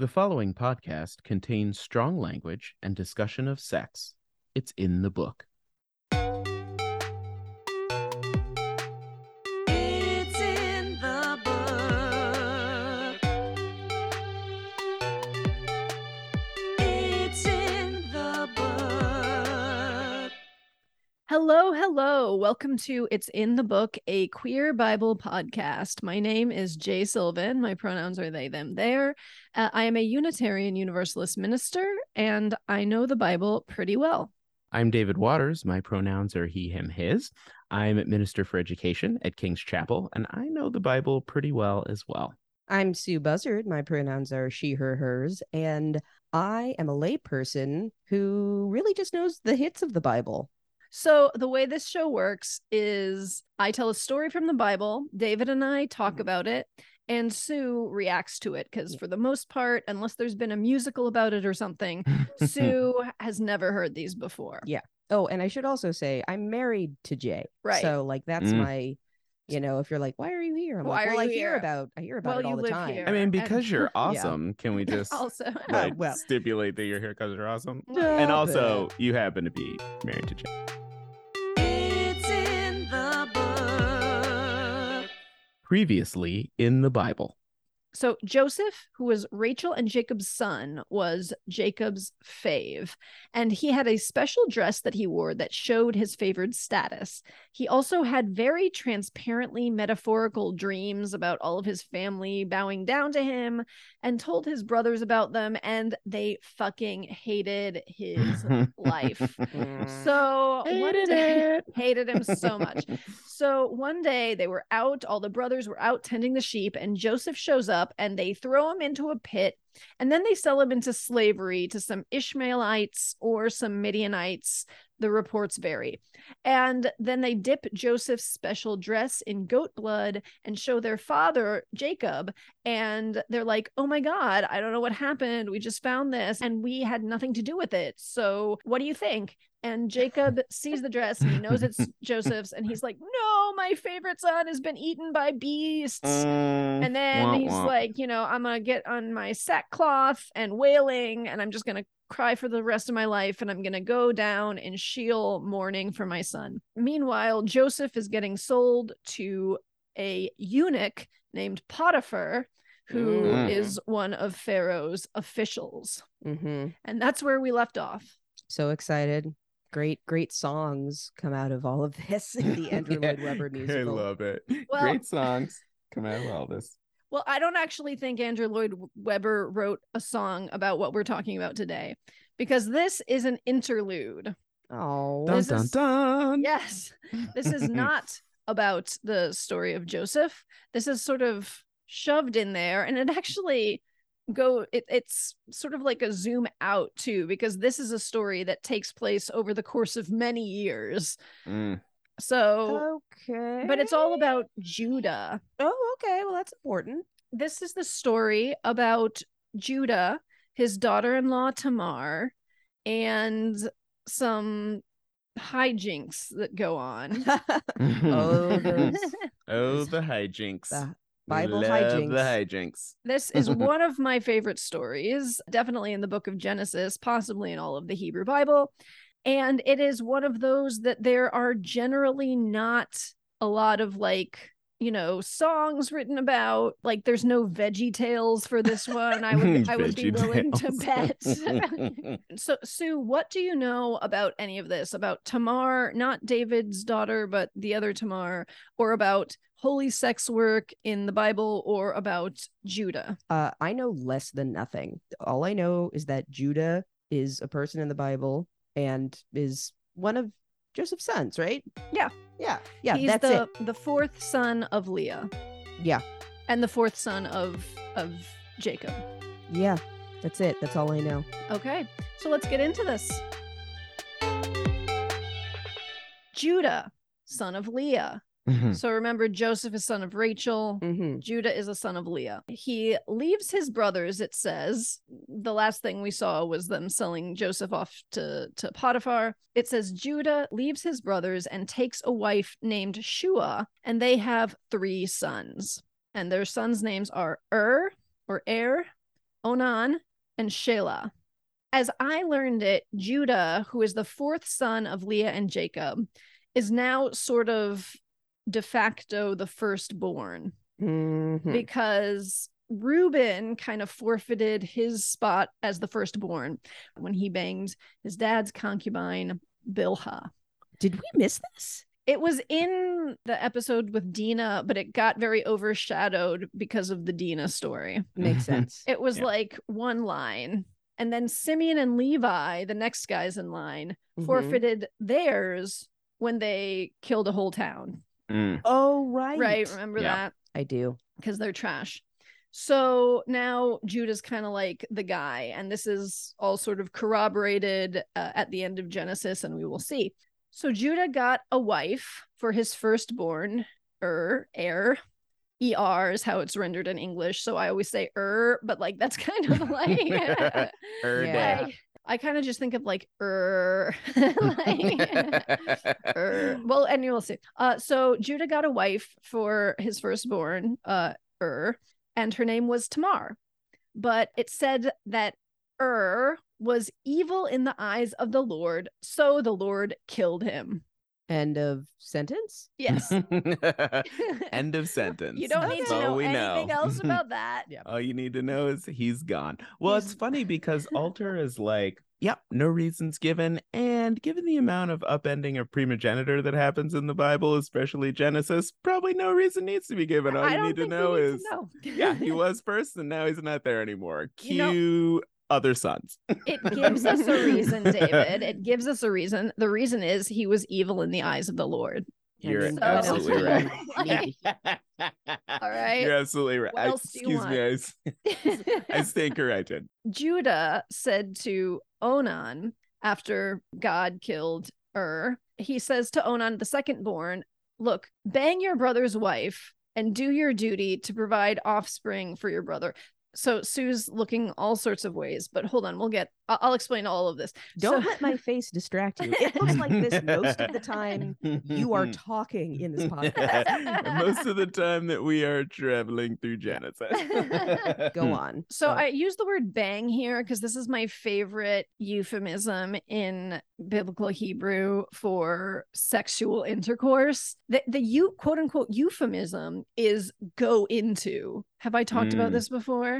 The following podcast contains strong language and discussion of sex. It's in the book. Hello, hello. Welcome to It's in the Book, a queer Bible podcast. My name is Jay Sylvan. My pronouns are they, them, there. Uh, I am a Unitarian Universalist minister, and I know the Bible pretty well. I'm David Waters. My pronouns are he, him, his. I'm Minister for Education at King's Chapel, and I know the Bible pretty well as well. I'm Sue Buzzard. My pronouns are she, her, hers, and I am a layperson who really just knows the hits of the Bible. So, the way this show works is I tell a story from the Bible, David and I talk about it, and Sue reacts to it because, for the most part, unless there's been a musical about it or something, Sue has never heard these before. Yeah. Oh, and I should also say I'm married to Jay. Right. So like that's Mm. my, you know, if you're like, why are you here? I'm Why like, are well, I you hear here? about I hear about Well, it all you the time. here. I mean, and- because you're awesome, can we just Also, like, well. stipulate that you're here because you're awesome? Stop and also, it. you happen to be married to Jay. Previously in the Bible. So Joseph, who was Rachel and Jacob's son, was Jacob's fave, and he had a special dress that he wore that showed his favored status. He also had very transparently metaphorical dreams about all of his family bowing down to him and told his brothers about them, and they fucking hated his life. Mm. So one Hated day, it. hated him so much. So one day they were out, all the brothers were out tending the sheep, and Joseph shows up and they throw him into a pit and then they sell him into slavery to some Ishmaelites or some Midianites. The reports vary. And then they dip Joseph's special dress in goat blood and show their father, Jacob. And they're like, oh my God, I don't know what happened. We just found this and we had nothing to do with it. So what do you think? And Jacob sees the dress and he knows it's Joseph's. And he's like, no, my favorite son has been eaten by beasts. Mm, And then womp he's womp. like, you know, I'm gonna get on my sackcloth and wailing, and I'm just gonna cry for the rest of my life, and I'm gonna go down in Sheol mourning for my son. Meanwhile, Joseph is getting sold to a eunuch named Potiphar, who is Mm. one of Pharaoh's officials. hmm And that's where we left off. So excited. Great, great songs come out of all of this in the Andrew Lloyd Yeah, Webber musical. I love it. Well- Great songs come out of all this. Well, I don't actually think Andrew Lloyd Webber wrote a song about what we're talking about today because this is an interlude. Oh, Dun This dun is- dun. Yes, this is not about the story of Joseph. This is sort of shoved in there, and it actually go it, it's sort of like a zoom out too because this is a story that takes place over the course of many years Mm. So okay. but it's all about judah Oh, okay. Well, that's important. this is the story about judah his daughter-in-law tamar and some hijinks that go on oh, those oh, the hijinks. the We Bible love hijinks. The hijinks. This is one of my favorite stories, definitely in the book of Genesis, possibly in all of the Hebrew Bible. And it is one of those that there are generally not a lot of like, you know, songs written about. Like there's no veggie tales for this one. I would I would be willing to bet. so Sue, what do you know about any of this? About Tamar, not David's daughter, but the other Tamar, or about holy sex work in the Bible or about Judah? Uh, I know less than nothing. All I know is that Judah is a person in the Bible and is one of Joseph's sons, right? Yeah. Yeah. Yeah. He's that's the it. the fourth son of Leah Yeah. and the fourth son of of Jacob. Yeah. That's it. That's all I know. Okay. So let's get into this. Judah, son of Leah. Mhm. So remember Joseph is son of Rachel. Mm-hmm. Judah is a son of Leah. He leaves his brothers, it says. The last thing we saw was them selling Joseph off to, to Potiphar. It says Judah leaves his brothers and takes a wife named Shua, and they have three sons. And their sons' names are Ur or Er, Onan, and Shelah. As I learned it, Judah, who is the fourth son of Leah and Jacob, is now sort of de facto the firstborn Mhm. because Reuben kind of forfeited his spot as the firstborn when he banged his dad's concubine, Bilhah. Did we miss this? It was in the episode with Dinah, but it got very overshadowed because of the Dinah story. Makes sense. It was Yeah. like one line. And then Simeon and Levi, the next guys in line, Mhm. forfeited theirs when they killed a whole town. Mm. Oh, right. Right. Remember Yeah. that? I do. Because they're trash. So now Judah's kind of like the guy. And this is all sort of corroborated uh, at the end of Genesis, and we will see. So Judah got a wife for his firstborn, er, heir. ER is how it's rendered in English. So I always say er, but like that's kind of like Er Yeah. I, I kind of just think of like er, like, er. Well, and you'll see. Uh, so Judah got a wife for his firstborn, uh, Er, and her name was Tamar. But it said that Er was evil in the eyes of the Lord, so the Lord killed him. End of sentence. Yes. End of sentence. You don't need That's to know we anything know. else about that. All you need to know is he's gone. Well, it's funny because Alter is like, yep, no reasons given. And given the amount of upending of primogeniture that happens in the Bible, especially Genesis, probably no reason needs to be given. All I you need to know need to is, know. yeah, he was first and now he's not there anymore. You know- Cue other sons. It gives us a reason, David. It gives us a reason. The reason is he was evil in the eyes of the Lord. You're mean, what else absolutely right. want? All right. You're absolutely right. What I- else do you excuse me, I, s- I stand corrected. Judah said to Onan after God killed Ur, he says to Onan, the second born, Look, bang your brother's wife and do your duty to provide offspring for your brother. So Sue's looking all sorts of ways, but hold on, we'll get, I- I'll explain all of this. Don't So- let my face distract you. It looks like this most of the time you are talking in this podcast. Most of the time that we are traveling through Genesis. Go on. So Oh, I use the word bang here because this is my favorite euphemism in biblical Hebrew for sexual intercourse. The the you quote unquote euphemism is go into. Have I talked about Mm. this before?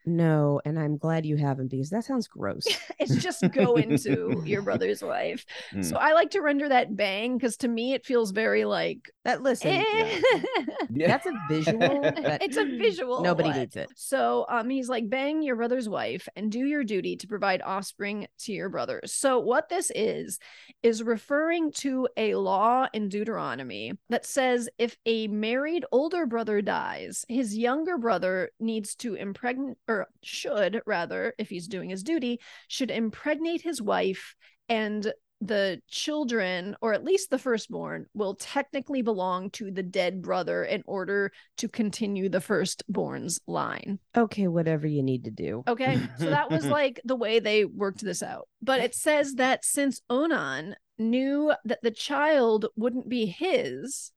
no, and I'm glad you haven't because that sounds gross. It's just go into your brother's wife. Mm. So I like to render that bang because to me it feels very like That listen, eh. that's a visual. It's a visual. Nobody one. needs it. So um he's like bang your brother's wife and do your duty to provide offspring to your brothers. So what this is is referring to a law in Deuteronomy that says if a married older brother dies, his younger brother needs to impregnate or should rather if he's doing his duty should impregnate his wife and the children or at least the firstborn will technically belong to the dead brother in order to continue the firstborn's line. Okay, whatever you need to do. Okay. So that was like the way they worked this out. But it says that since Onan knew that the child wouldn't be his,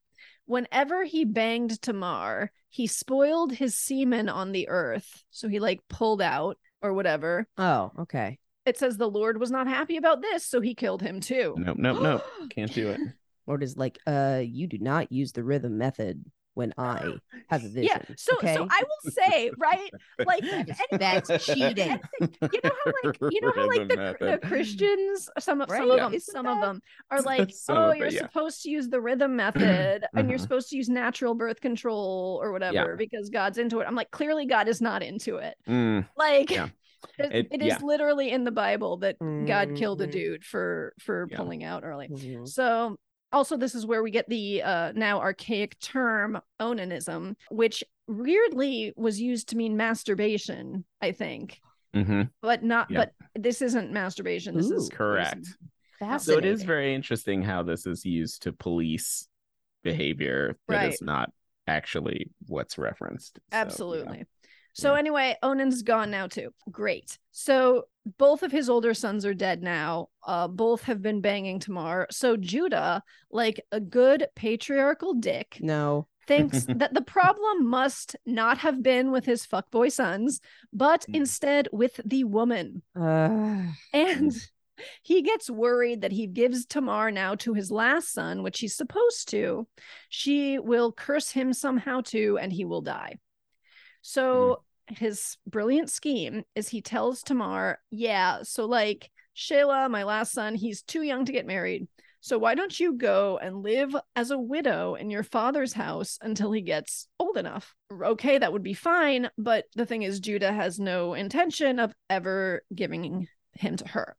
whenever he banged Tamar, he spoiled his semen on the earth. So he like pulled out or whatever. Oh, okay. It says the Lord was not happy about this, so he killed him too. Nope, nope, nope. Can't do it. Lord is like, uh, you do not use the rhythm method when I have a vision. Yeah. So okay? so I will say, right? Like That's- that's cheating. you know how like you know how like Rhythm the, the. Christians some of some Right, of yeah. them some of them are like Some oh you're yeah. supposed to use the rhythm method and you're Mhm. supposed to use natural birth control or whatever because God's into it. I'm like clearly God is not into it. Mm, Like Yeah. it- It- it is yeah. literally in the Bible that God killed a Mhm. dude for for Yeah. pulling out early. Mhm. So also this is where we get the uh now archaic term onanism, which weirdly was used to mean masturbation, I think. mhm. But not Yeah. but this isn't masturbation. This is Ooh. Correct. So it is very interesting how this is used to police behavior that is Right. not actually what's referenced. So, yeah. So anyway, Onan's gone now too. Great. So both of his older sons are dead now. Uh, both have been banging Tamar. So Judah, like a good patriarchal dick, No. thinks that the problem must not have been with his fuckboy sons, but Mm. instead with the woman. Uh, And he gets worried that he gives Tamar now to his last son, which he's supposed to. She will curse him somehow too, and he will die. Mm-hmm. So his brilliant scheme is he tells Tamar, Yeah, so like Shelah, my last son, he's too young to get married. So why don't you go and live as a widow in your father's house until he gets old enough? Okay, that would be fine. But the thing is, Judah has no intention of ever giving him to her.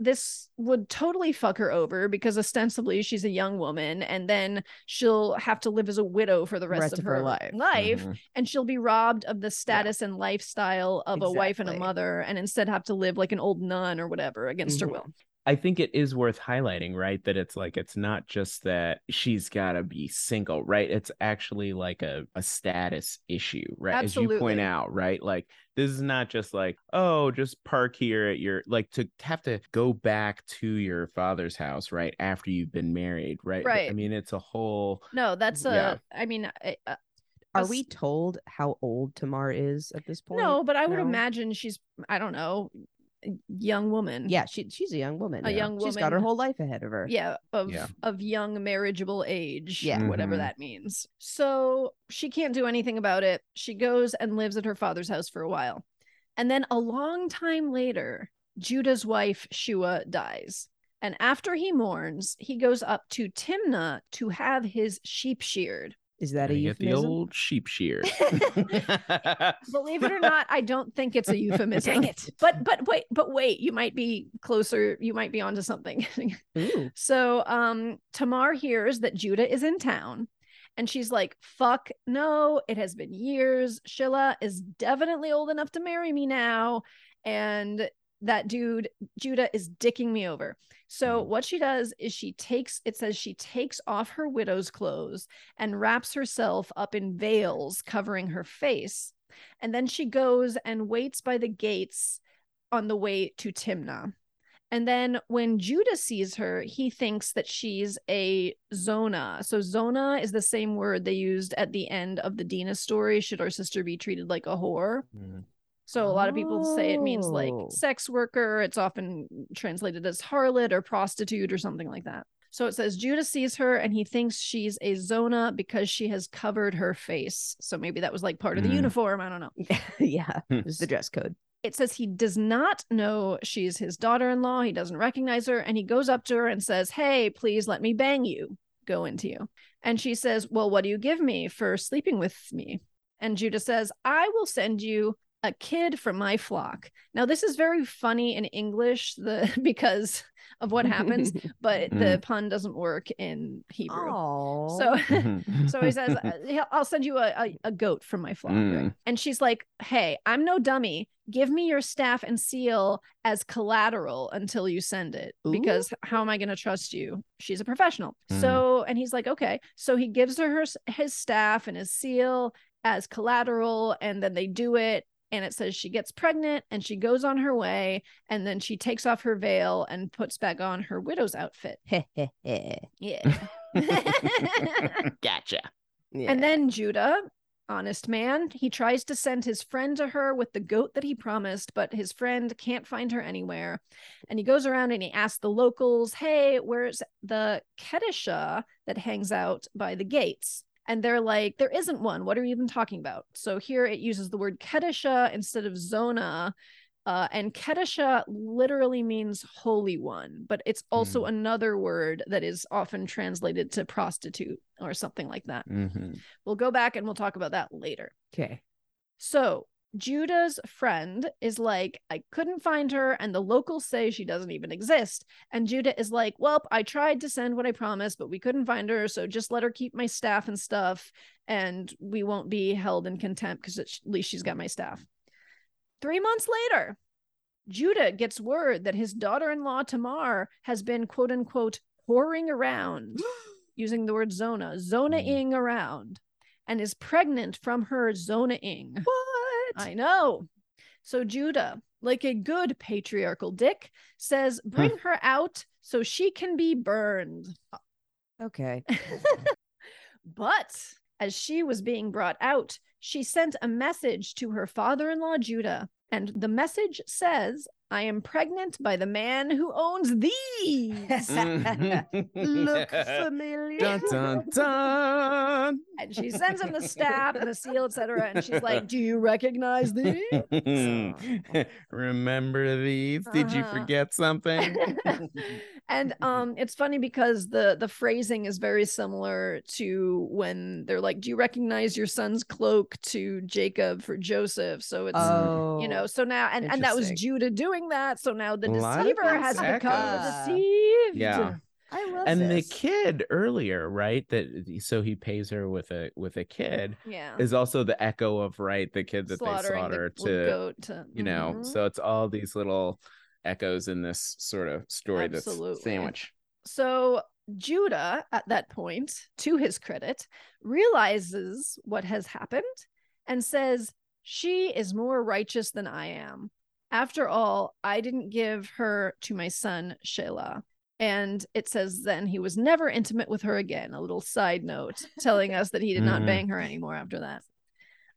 This would totally fuck her over because ostensibly she's a young woman and then she'll have to live as a widow for the rest, of, her, life. Mhm. And she'll be robbed of the status and lifestyle of a wife and a mother and instead have to live like an old nun or whatever against her Mhm. will. I think it is worth highlighting, right? That it's like it's not just that she's got to be single, right? It's actually like a, a status issue, right? Absolutely. As you point out, right? Like this is not just like, oh, just park here at your like to have to go back to your father's house, right? After you've been married, right? Right. I mean, it's a whole No, that's a. Yeah. I mean, uh, are us- we told how old Tamar is at this point? no, but I would No? imagine she's. I don't know, a young woman. Yeah, she she's a young woman. A yeah. young She's got her whole life ahead of her. yeah of Yeah. of young marriageable age Yeah. whatever Mhm. that means so she can't do anything about it she goes and lives at her father's house for a while and then a long time later judah's wife shua dies and after he mourns he goes up to timnah to have his sheep sheared Is that a Gotta get the old sheep shear. believe it or not i don't think it's a euphemism Dang it. but but wait but wait you might be closer you might be onto something Ooh. So um Tamar hears that Judah is in town and she's like, fuck no, it has been years. Shelah is definitely old enough to marry me now. And that dude, Judah, is dicking me over. So Mm. what she does is she takes, it says she takes off her widow's clothes and wraps herself up in veils covering her face. And then she goes and waits by the gates on the way to Timnah. And then when Judah sees her, he thinks that she's a Zona. So Zona is the same word they used at the end of the Dinah story. Should our sister be treated like a whore? Mhm. So a lot of people say it means like Oh. sex worker. It's often translated as harlot or prostitute or something like that. So it says Judah sees her and he thinks she's a Zona because she has covered her face. So maybe that was like part of the Mm. uniform. I don't know. yeah, Hmm. it's the dress code. it says he does not know she's his daughter-in-law he doesn't recognize her and he goes up to her and says hey please let me bang you go into you and she says well what do you give me for sleeping with me and judah says i will send you a kid from my flock now this is very funny in english the because of what happens but the pun doesn't work in hebrew Oh, so so he says, uh, I'll send you a, a, a goat from my flock. Mm. And she's like, Hey, I'm no dummy. Give me your staff and seal as collateral until you send it. Because how am I going to trust you? She's a professional. Mm. So, and he's like, Okay. So he gives her, her his staff and his seal as collateral. And then they do it. And it says she gets pregnant and she goes on her way. And then she takes off her veil and puts back on her widow's outfit. Yeah. gotcha. yeah. And then Judah, honest man, he tries to send his friend to her with the goat that he promised, but his friend can't find her anywhere. And he goes around and he asks the locals, Hey, where's the Kedisha that hangs out by the gates? And they're like, There isn't one. What are you even talking about? So here it uses the word Kedisha instead of Zona. Uh, and Kedisha literally means holy one, but it's also another word that is often translated to prostitute or something like that. Mhm. We'll go back and we'll talk about that later. okay. So Judah's friend is like, I couldn't find her, and the locals say she doesn't even exist. And Judah is like, Well, I tried to send what I promised, but we couldn't find her. So just let her keep my staff and stuff, and we won't be held in contempt because at least she's got my staff. Three months later, Judah gets word that his daughter in law Tamar has been quote unquote whoring around using the word zona, zonaing mm. around, and is pregnant from her zonaing. What? I know. So Judah, like a good patriarchal dick, says, bring her out so she can be burned. okay. but As she was being brought out, she sent a message to her father in law Judah. And the message says, I am pregnant by the man who owns these. Look familiar. dun, dun, dun. and she sends him the staff and the seal, etc. And she's like, Do you recognize these? Remember these? Did you Uh-huh. forget something? and um it's funny because the the phrasing is very similar to when they're like do you recognize your son's cloak to jacob for joseph so it's Oh, you know so now and and that was judah doing that so now the A lot of deceiver has become echoes. deceived Yeah. I love and the kid earlier, right? That so he pays her with a with a kid yeah is also the echo of right the kid that they the slaughter little to to you know. Mhm. So it's all these little echoes in this sort of story Absolutely. that's sandwich. So Judah, at that point, to his credit, realizes what has happened and says, She is more righteous than I am. After all, I didn't give her to my son Shelah. And it says then he was never intimate with her again. A little side note telling us that he did not Mhm. bang her anymore after that.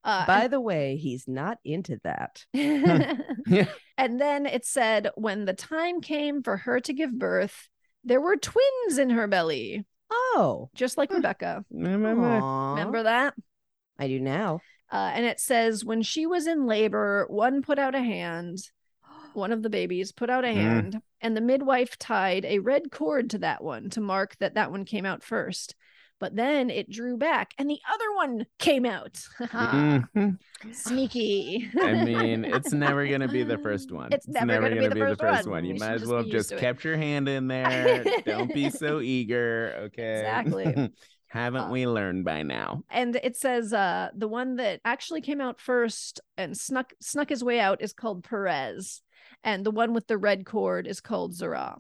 Uh, By the way, he's not into that. and- Yeah. and then it said, when the time came for her to give birth, there were twins in her belly, Oh, just like Rebecca. Remember? aw. Remember that? I do now. Uh, and it says, when she was in labor, one put out a hand, one of the babies put out a Mm. hand, and the midwife tied a red cord to that one to mark that that one came out first. But then it drew back, and the other one came out. Mhm. Sneaky. I mean, it's never gonna be the first one. It's never gonna be the first one. You We might as well have just to it. kept your hand in there. Don't be so eager, okay? Exactly. Haven't Uh, we learned by now? and it says uh the one that actually came out first and snuck snuck his way out is called Perez and the one with the red cord is called Zerah.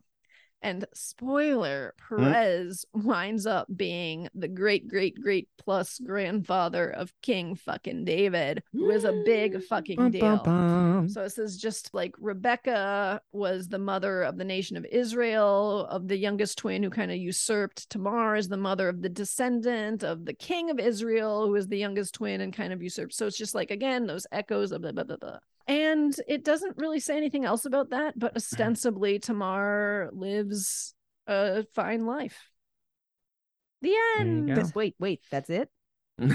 And spoiler, Perez winds up being the great great great plus grandfather of King fucking David, who is a big fucking deal. So this is just like Rebecca was the mother of the nation of Israel, of the youngest twin who kind of usurped. Tamar is the mother of the descendant of the king of Israel, who is the youngest twin and kind of usurped. So it's just like, again, those echoes of blah, blah, blah, blah. And it doesn't really say anything else about that, but ostensibly Tamar lives a fine life. The end. wait, wait, that's it?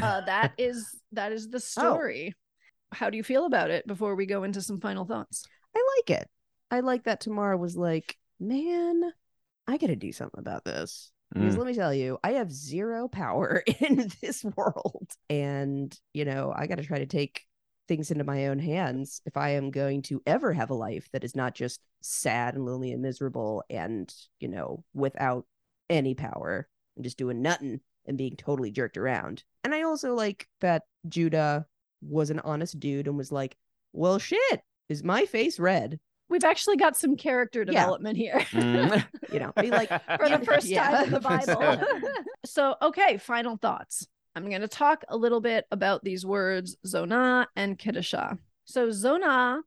Uh, that is that is the story. How do you feel about it before we go into some final thoughts? I like it. I like that Tamara was like, man, I gotta do something about this. Because Mm. let me tell you, I have zero power in this world. And, you know, I gotta try to take things into my own hands if I am going to ever have a life that is not just sad and lonely and miserable and, you know, without any power and just doing nothing and being totally jerked around. And I also like that Judah was an honest dude and was like, well, shit, is my face red? We've actually got some character Yeah. development here Mm. You know, be like, for the first yeah. time in the Bible. so, okay, final thoughts. I'm going to talk a little bit about these words, zonah and keddashah. So, zonah,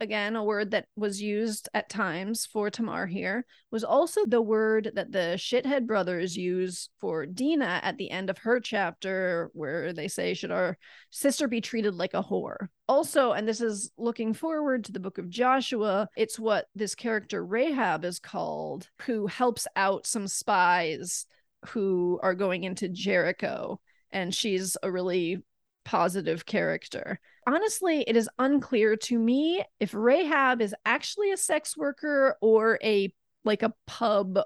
again, a word that was used at times for Tamar here, was also the word that the shithead brothers use for Dinah at the end of her chapter, where they say, Should our sister be treated like a whore? Also, and this is looking forward to the book of Joshua, it's what this character Rahab is called, who helps out some spies who are going into Jericho. And she's a really positive character. Honestly, it is unclear to me if Rahab is actually a sex worker or a like a pub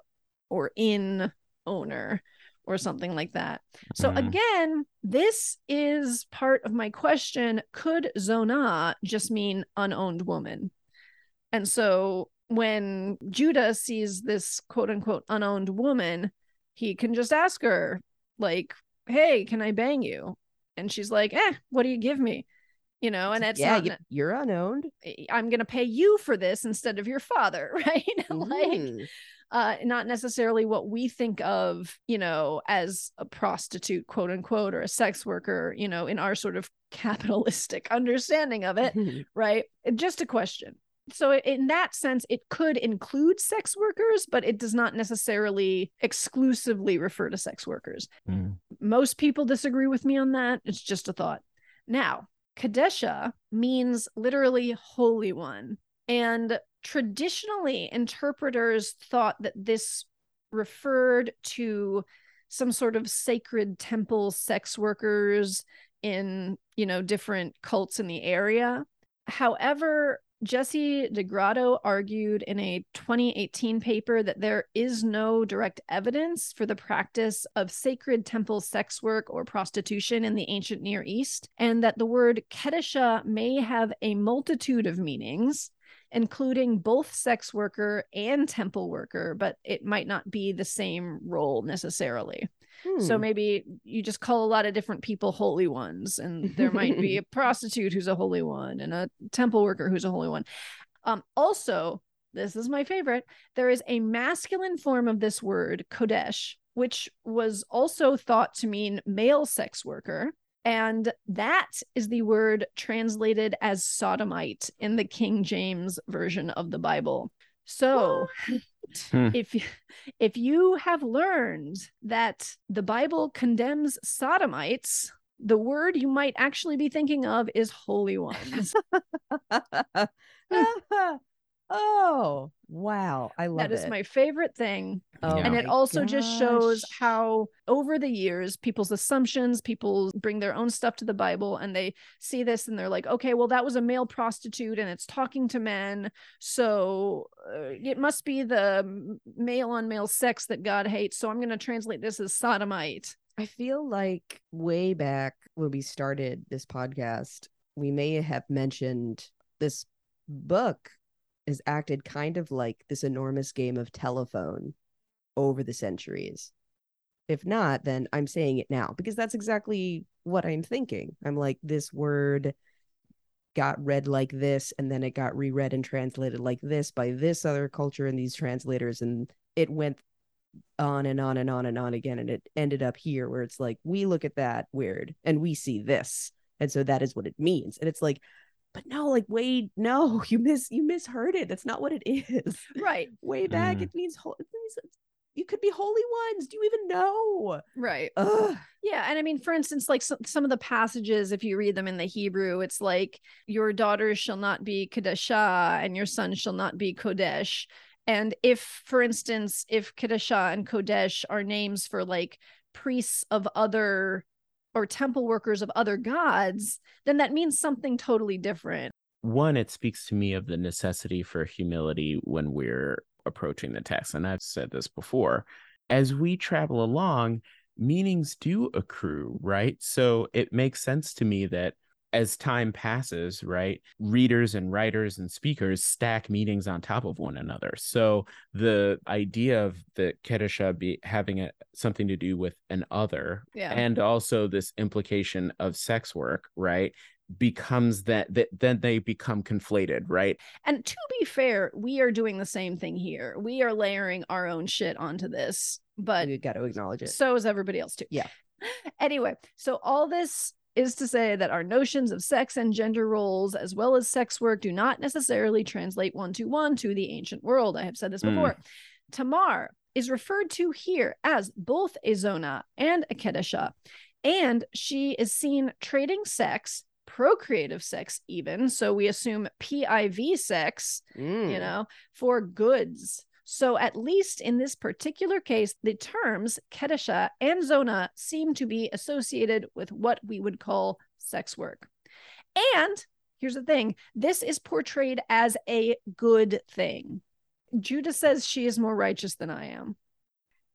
or inn owner or something like that. So Mm. again, this is part of my question, could zona just mean unowned woman? And so when Judah sees this quote unquote unowned woman, he can just ask her like, "Hey, can I bang you?" And she's like, "Eh, what do you give me?" You know, and it's yeah, not you're unowned. I'm going to pay you for this instead of your father, right? like Mhm. uh not necessarily what we think of you know as a prostitute quote unquote or a sex worker you know in our sort of capitalistic understanding of it right just a question So in that sense, it could include sex workers, but it does not necessarily exclusively refer to sex workers. Mm. Most people disagree with me on that. It's just a thought. Now, Kadesha means literally holy one. And traditionally, interpreters thought that this referred to some sort of sacred temple sex workers in, you know, different cults in the area. However, Jessie DeGrado argued in a 2018 paper that there is no direct evidence for the practice of sacred temple sex work or prostitution in the ancient Near East, and that the word Kedisha may have a multitude of meanings, including both sex worker and temple worker, but it might not be the same role necessarily. So Hmm. maybe you just call a lot of different people holy ones, and there might be a prostitute who's a holy one and a temple worker who's a holy one. Um, also, this is my favorite. There is a masculine form of this word, Kodesh, which was also thought to mean male sex worker. And that is the word translated as sodomite in the King James version of the Bible. So Hmm. if if you have learned that the Bible condemns sodomites, the word you might actually be thinking of is holy ones. oh, wow. I love that is it. That is my favorite thing. Oh and it my also just shows how over the years people's assumptions people bring their own stuff to the bible and they see this and they're like okay well that was a male prostitute and it's talking to men so uh, it must be the male on male sex that god hates so i'm going to translate this as sodomite I feel like way back when we started this podcast, we may have mentioned this book has acted kind of like this enormous game of telephone over the centuries. If not, then I'm saying it now because that's exactly what I'm thinking. I'm like, this word got read like this, and then it got reread and translated like this by this other culture and these translators, and it went on and on and on and on again and it ended up here where it's like we look at that weird and we see this and so that is what it means and it's like but no like wait no you miss you misheard it that's not what it is right way back Mm. it means hol- it means you could be holy ones do you even know right Ugh. Yeah, and I mean, for instance, like some, some of the passages, if you read them in the Hebrew, it's like your daughters shall not be Kadeshah and your son shall not be Kodesh. And if, for instance, if Kadeshah and Kodesh are names for like priests of other or temple workers of other gods, then that means something totally different. one it speaks to me of the necessity for humility when we're approaching the text and i've said this before as we travel along meanings do accrue right so it makes sense to me that as time passes right readers and writers and speakers stack meetings on top of one another so the idea of the kedusha be having a, something to do with an other Yeah. and also this implication of sex work right becomes that that then they become conflated right And to be fair, we are doing the same thing here. We are layering our own shit onto this, but we got to acknowledge it so is everybody else too. Yeah. Anyway, so all this is to say that our notions of sex and gender roles, as well as sex work, do not necessarily translate one to one to the ancient world. I have said this Mm. before. Tamar is referred to here as both a Zona and a Kedisha, and she is seen trading sex, procreative sex, even. So we assume PIV sex you Mm. know, for goods. So, at least in this particular case, the terms Kedisha and Zona seem to be associated with what we would call sex work. And here's the thing this is portrayed as a good thing. Judah says she is more righteous than I am.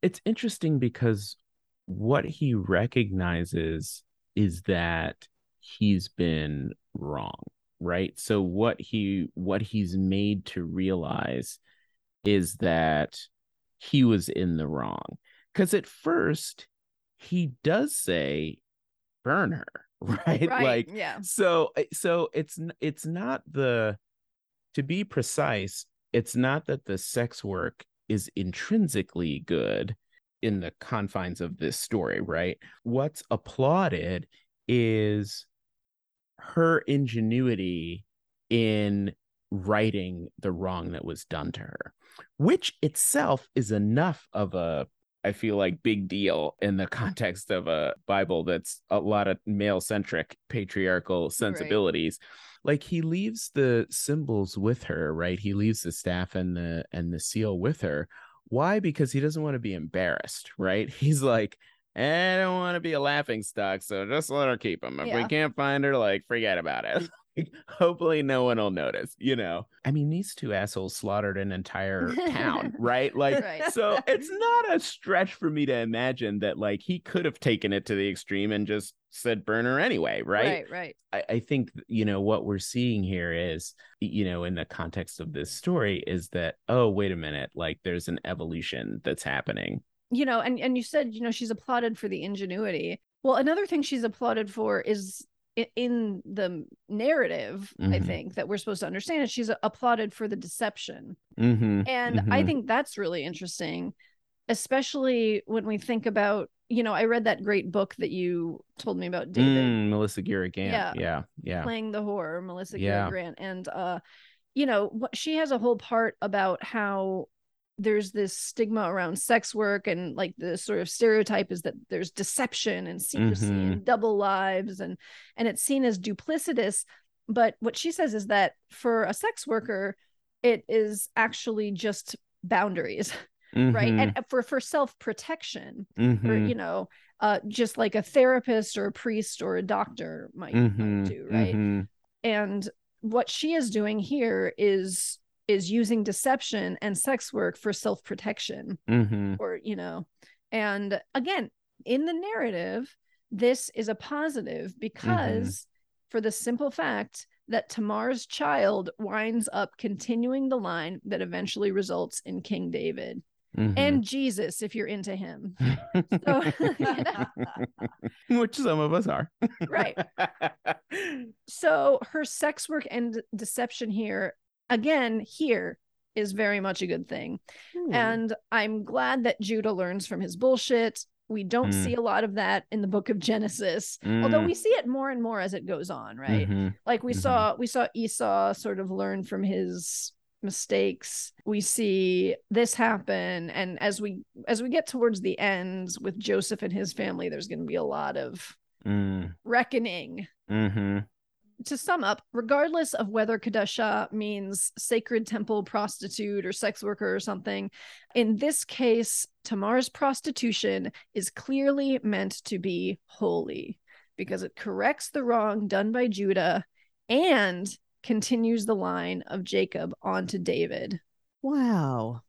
it's interesting because what he recognizes is that he's been wrong right so what he what he's made to realize is that he was in the wrong. Because at first he does say burn her right, like yeah. so eh, so it's it's not the to be precise it's not that the sex work is intrinsically good in the confines of this story right? What's applauded is her ingenuity in righting the wrong that was done to her, which itself is enough of a I feel like big deal in the context of a Bible that's a lot of male centric patriarchal sensibilities. Like he leaves the symbols with her, right? He leaves the staff and the and the seal with her. Why? Because he doesn't want to be embarrassed, right? He's like, "Eh, I don't want to be a laughing stock, so just let her keep them. If we can't find her, like forget about it. Hopefully no one will notice, you know. I mean, these two assholes slaughtered an entire town, right? Like Right. so it's not a stretch for me to imagine that like he could have taken it to the extreme and just said burner anyway, right? Right, right. I, I think you know what we're seeing here is you know in the context of this story is that oh wait a minute like there's an evolution that's happening You know, and and you said, you know, she's applauded for the ingenuity. Well, another thing she's applauded for is in the narrative, I Mhm. think that we're supposed to understand is she's applauded for the deception. mm-hmm. And I Mhm. think that's really interesting, especially when we think about, you know, I read that great book that you told me about David Mm, Melissa Gira Grant. Yeah. Yeah, yeah. playing the whore, Melissa Yeah. Grant. And uh, you know, what she has a whole part about how there's this stigma around sex work and like the sort of stereotype is that there's deception and secrecy Mhm. and double lives and and it's seen as duplicitous. But what she says is that for a sex worker it is actually just boundaries right? Mhm, and for for self-protection or mhm, you know uh just like a therapist or a priest or a doctor might, might mhm, do right? Mhm. and what she is doing here is is using deception and sex work for self-protection Mhm. or you know and again in the narrative this is a positive because for the simple fact that Tamar's child winds up continuing the line that eventually results in King David Mhm. and Jesus if you're into him so, which some of us are Right. so her sex work and deception here again here is very much a good thing Hmm. and i'm glad that judah learns from his bullshit we don't Mm. see a lot of that in the book of genesis although Mm, we see it more and more as it goes on right mhm. like we Mhm. saw we saw esau sort of learn from his mistakes we see this happen and as we as we get towards the ends with joseph and his family there's going to be a lot of Mm, reckoning mhm. To sum up, regardless of whether Kadesha means sacred temple prostitute or sex worker or something, in this case, Tamar's prostitution is clearly meant to be holy because it corrects the wrong done by Judah and continues the line of Jacob onto David. wow.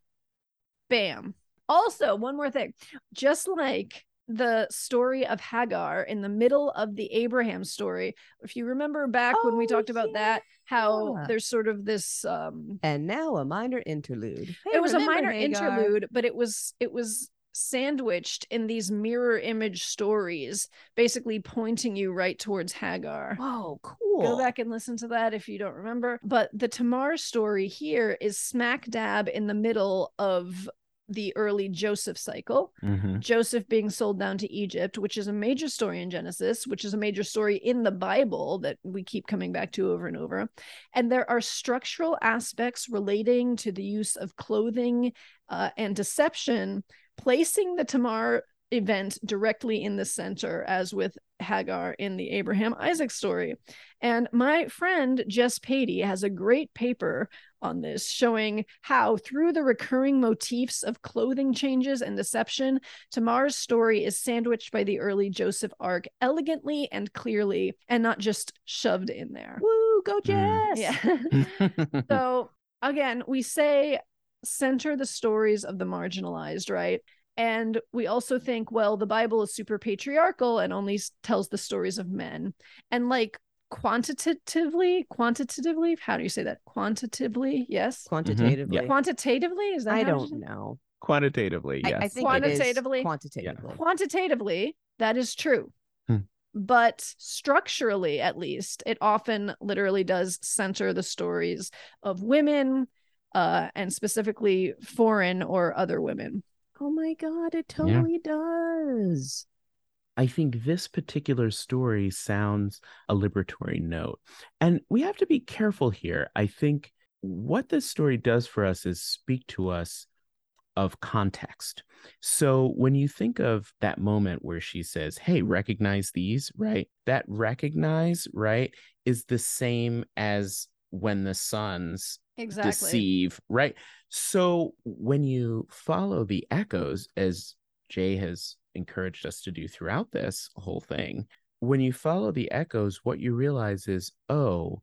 Bam. Also, one more thing. Just like the story of Hagar in the middle of the Abraham story, if you remember back when we Oh, talked about that, how yeah. there's sort of this um And now a minor interlude. Hey, it was a minor Hagar? interlude, but it was it was sandwiched in these mirror image stories, basically pointing you right towards Hagar. Whoa, cool. Go back and listen to that if you don't remember. But the Tamar story here is smack dab in the middle of the early Joseph cycle. Mhm. Joseph being sold down to Egypt, which is a major story in Genesis, which is a major story in the Bible that we keep coming back to over and over. And there are structural aspects relating to the use of clothing uh, and deception, placing the Tamar event directly in the center, as with Hagar in the Abraham Isaac story. And my friend Jess Patey has a great paper on this showing how, through the recurring motifs of clothing changes and deception, Tamar's story is sandwiched by the early Joseph arc elegantly and clearly, and not just shoved in there. Woo, go hmm. Jess. Yeah. so again, we say center the stories of the marginalized, right? And we also think, well, the Bible is super patriarchal and only tells the stories of men. And like quantitatively, quantitatively, how do you say that? Quantitatively, yes. Quantitatively. Quantitatively, is that I don't say- know. Quantitatively, yes. I, think it is Quantitatively? quantitatively. quantitatively that is true Hmm. but structurally at least it often literally does center the stories of women uh and specifically foreign or other women Oh my god, it totally does. I think this particular story sounds a liberatory note. And we have to be careful here. I think what this story does for us is speak to us of context. So when you think of that moment where she says, Hey, recognize these, right? That recognize, right, is the same as when the sons Exactly. deceive, right? So when you follow the echoes, as Jay has encouraged us to do throughout this whole thing, when you follow the echoes, what you realize is, oh,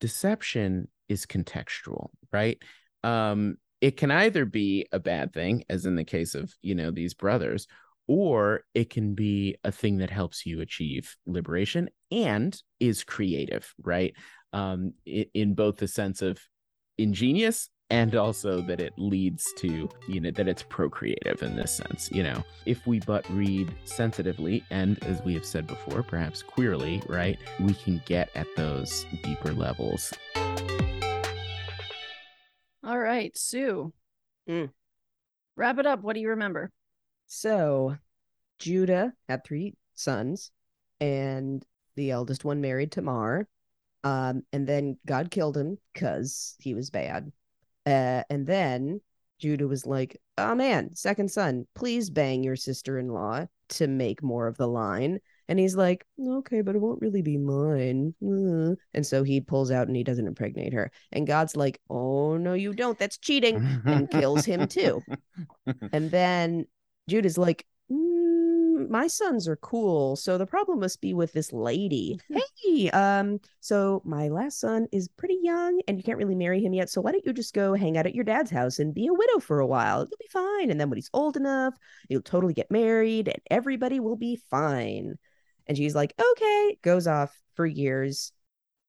deception is contextual, right? Um, it can either be a bad thing, as in the case of, you know, these brothers, or it can be a thing that helps you achieve liberation and is creative, right? Um, in both the sense of ingenious and also that it leads to you know that it's procreative in this sense you know if we but read sensitively and as we have said before perhaps queerly right we can get at those deeper levels All right, Sue. Mm. Wrap it up. What do you remember? So Judah had three sons, and the eldest one married Tamar. Um, and then God killed him because he was bad. Uh, and then Judah was like, Oh man, second son, please bang your sister in law to make more of the line. And he's like, Okay, but it won't really be mine. Uh." And so he pulls out and he doesn't impregnate her. And God's like, Oh, no, you don't. That's cheating. And kills him too. And then Judah's like, "Mm, my sons are cool. So the problem must be with this lady. hey, um, so my last son is pretty young and you can't really marry him yet. So why don't you just go hang out at your dad's house and be a widow for a while? You'll be fine. And then when he's old enough, you'll totally get married and everybody will be fine. And she's like, okay, goes off for years.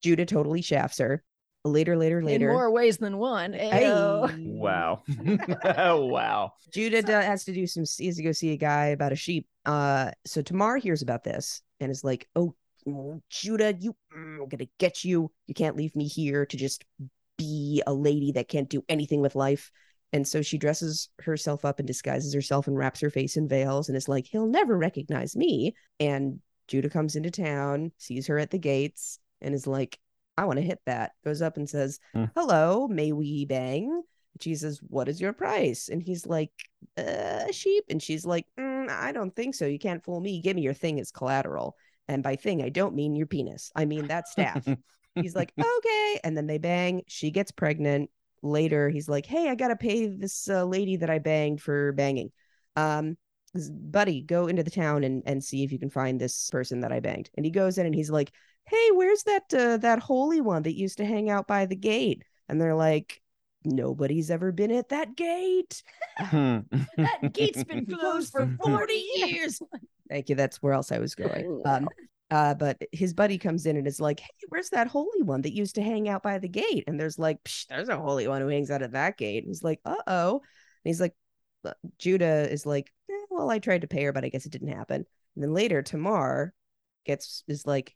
Judah totally shafts her. Later, later, later. In more ways than one. Ayo. Hey. wow wow Judah do- has to do some he has to go see a guy about a sheep. Uh, so Tamar hears about this and is like, "Oh, mm, Judah, you, I'm gonna get you. You can't leave me here to just be a lady that can't do anything with life." And so she dresses herself up and disguises herself and wraps her face in veils and is like, "He'll never recognize me." And Judah comes into town, sees her at the gates, and is like, "I want to hit that." Goes up and says, Hmm. "Hello, may we bang?" she says, What is your price? And he's like, uh, A sheep. And she's like, "Mm, I don't think so. You can't fool me. Give me your thing as collateral. And by thing, I don't mean your penis. I mean that staff. he's like, Okay. And then they bang. She gets pregnant. Later, he's like, Hey, I got to pay this uh, lady that I banged for banging. Um, buddy, go into the town and, and see if you can find this person that I banged. And he goes in and he's like, Hey, where's that uh, that holy one that used to hang out by the gate? And they're like, Nobody's ever been at that gate. That gate's been closed for 40 years. Thank you. That's where else I was going. Um, uh, but his buddy comes in and is like, "Hey, where's that holy one that used to hang out by the gate?" And there's like, Psh, "There's a holy one who hangs out at that gate." And he's like, "Uh oh." And he's like, uh, Judah is like, eh, "Well, I tried to pay her, but I guess it didn't happen." And then later, Tamar gets is like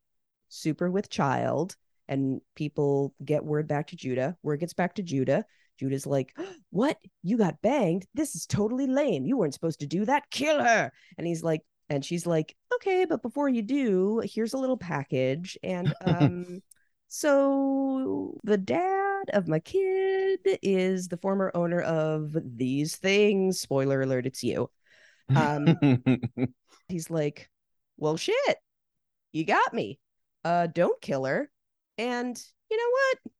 super with child, and people get word back to Judah. Word gets back to Judah. Judah's like, "What? You got banged? This is totally lame. You weren't supposed to do that. Kill her." And he's like, and she's like, "Okay, but before you do, here's a little package." And um, so the dad of my kid is the former owner of these things. Spoiler alert: it's you. Um, he's like, "Well, shit, you got me. Uh, don't kill her." And you know what?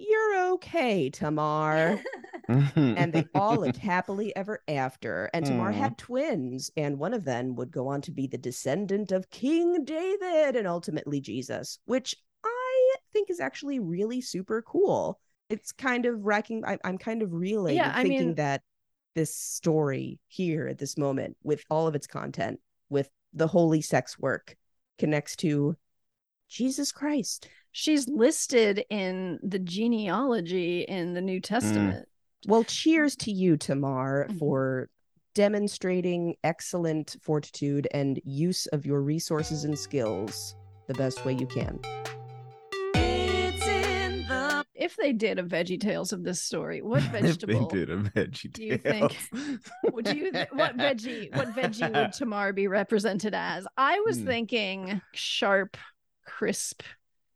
You're okay, Tamar and they all lived happily ever after. And Tamar Aw. had twins, and one of them would go on to be the descendant of King David and ultimately Jesus, which I think is actually really super cool. It's kind of racking. I, I'm kind of reeling, Yeah, I thinking mean- that this story here at this moment, with all of its content, with the holy sex work, connects to Jesus Christ. She's listed in the genealogy in the New Testament. Well, cheers to you, Tamar, Mhm. for demonstrating excellent fortitude and use of your resources and skills the best way you can. It's in the If they did a Veggie Tales of this story, what If vegetable they did a veggie do you think- Tales. would you what veggie what veggie would Tamar be represented as? I was Hmm. thinking sharp, crisp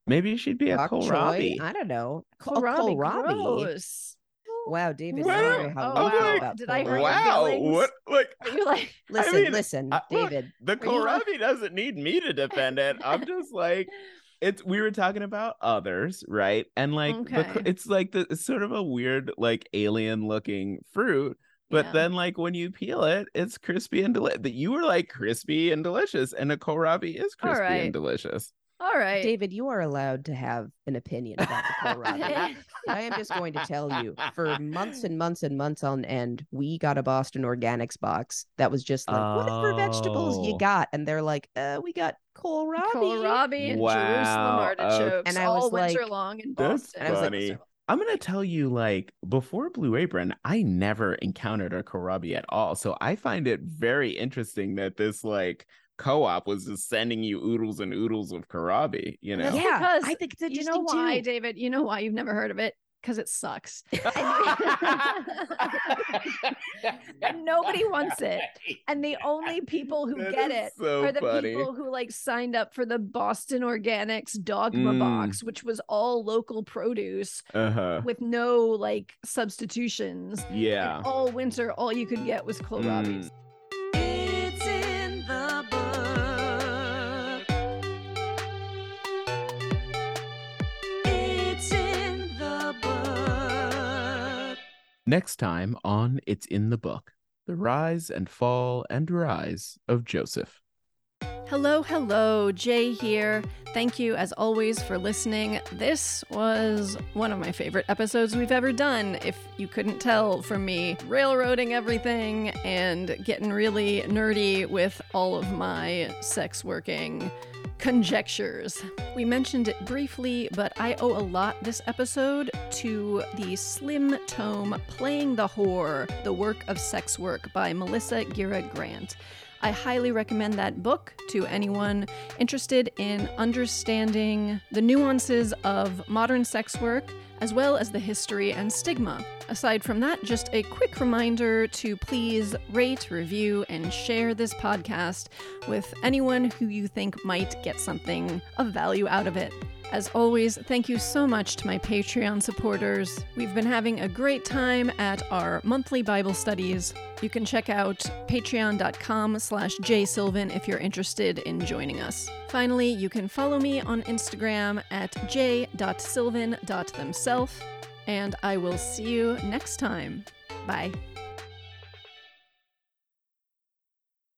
Maybe she'd be a Bok choy? kohlrabi. I don't know. Ko- Kohlrabi, A kohlrabi. gross. Wow, David, Wow. sorry how Oh, you wow. about Did I hurt wow, what like Are you like Listen, mean, listen, I- look, David. the Are you like- kohlrabi doesn't need me to defend it. I'm just like it's we were talking about others, right? And like the, it's like the it's sort of a weird like alien looking fruit. But Yeah. then, like when you peel it, it's crispy and delicious. That you were like crispy and delicious, and a kohlrabi is crispy right. and delicious. All right. David, you are allowed to have an opinion about the kohlrabi. I am just going to tell you, for months and months and months on end, we got a Boston Organics box that was just like, whatever vegetables Oh. you got, and they're like, uh, we got kohlrabi. Kohlrabi and Wow, Jerusalem okay. artichokes And I all was winter like, long in That's Boston. And I was like, funny. so- I'm gonna tell you, like before Blue Apron, I never encountered a kohlrabi at all. So I find it very interesting that this like co-op was just sending you oodles and oodles of kohlrabi. You know, Yeah, because I think it's you know why, too. David? You know why you've never heard of it? Because it sucks. and nobody wants it. And the only people who That get it so are the funny. people who like signed up for the Boston Organics Dogma Mm. box, which was all local produce Uh-huh. with no like substitutions. Yeah. And all winter, all you could get was kohlrabi. Mm. Next time on It's in the Book The Rise and Fall and Rise of Joseph. Hello, hello, Jay here. Thank you, as always, for listening. This was one of my favorite episodes we've ever done, if you couldn't tell from me railroading everything and getting really nerdy with all of my sex working conjectures. We mentioned it briefly, but I owe a lot this episode to the slim tome Playing the Whore, the work of sex work by Melissa Gira Grant. I highly recommend that book to anyone interested in understanding the nuances of modern sex work, as well as the history and stigma. Aside from that, just a quick reminder to please rate, review, and share this podcast with anyone who you think might get something of value out of it. As always, thank you so much to my Patreon supporters. We've been having a great time at our monthly Bible studies. You can check out patreon.com slash jsylvan if you're interested in joining us. Finally, you can follow me on Instagram at j.sylvan.themself, and I will see you next time. Bye.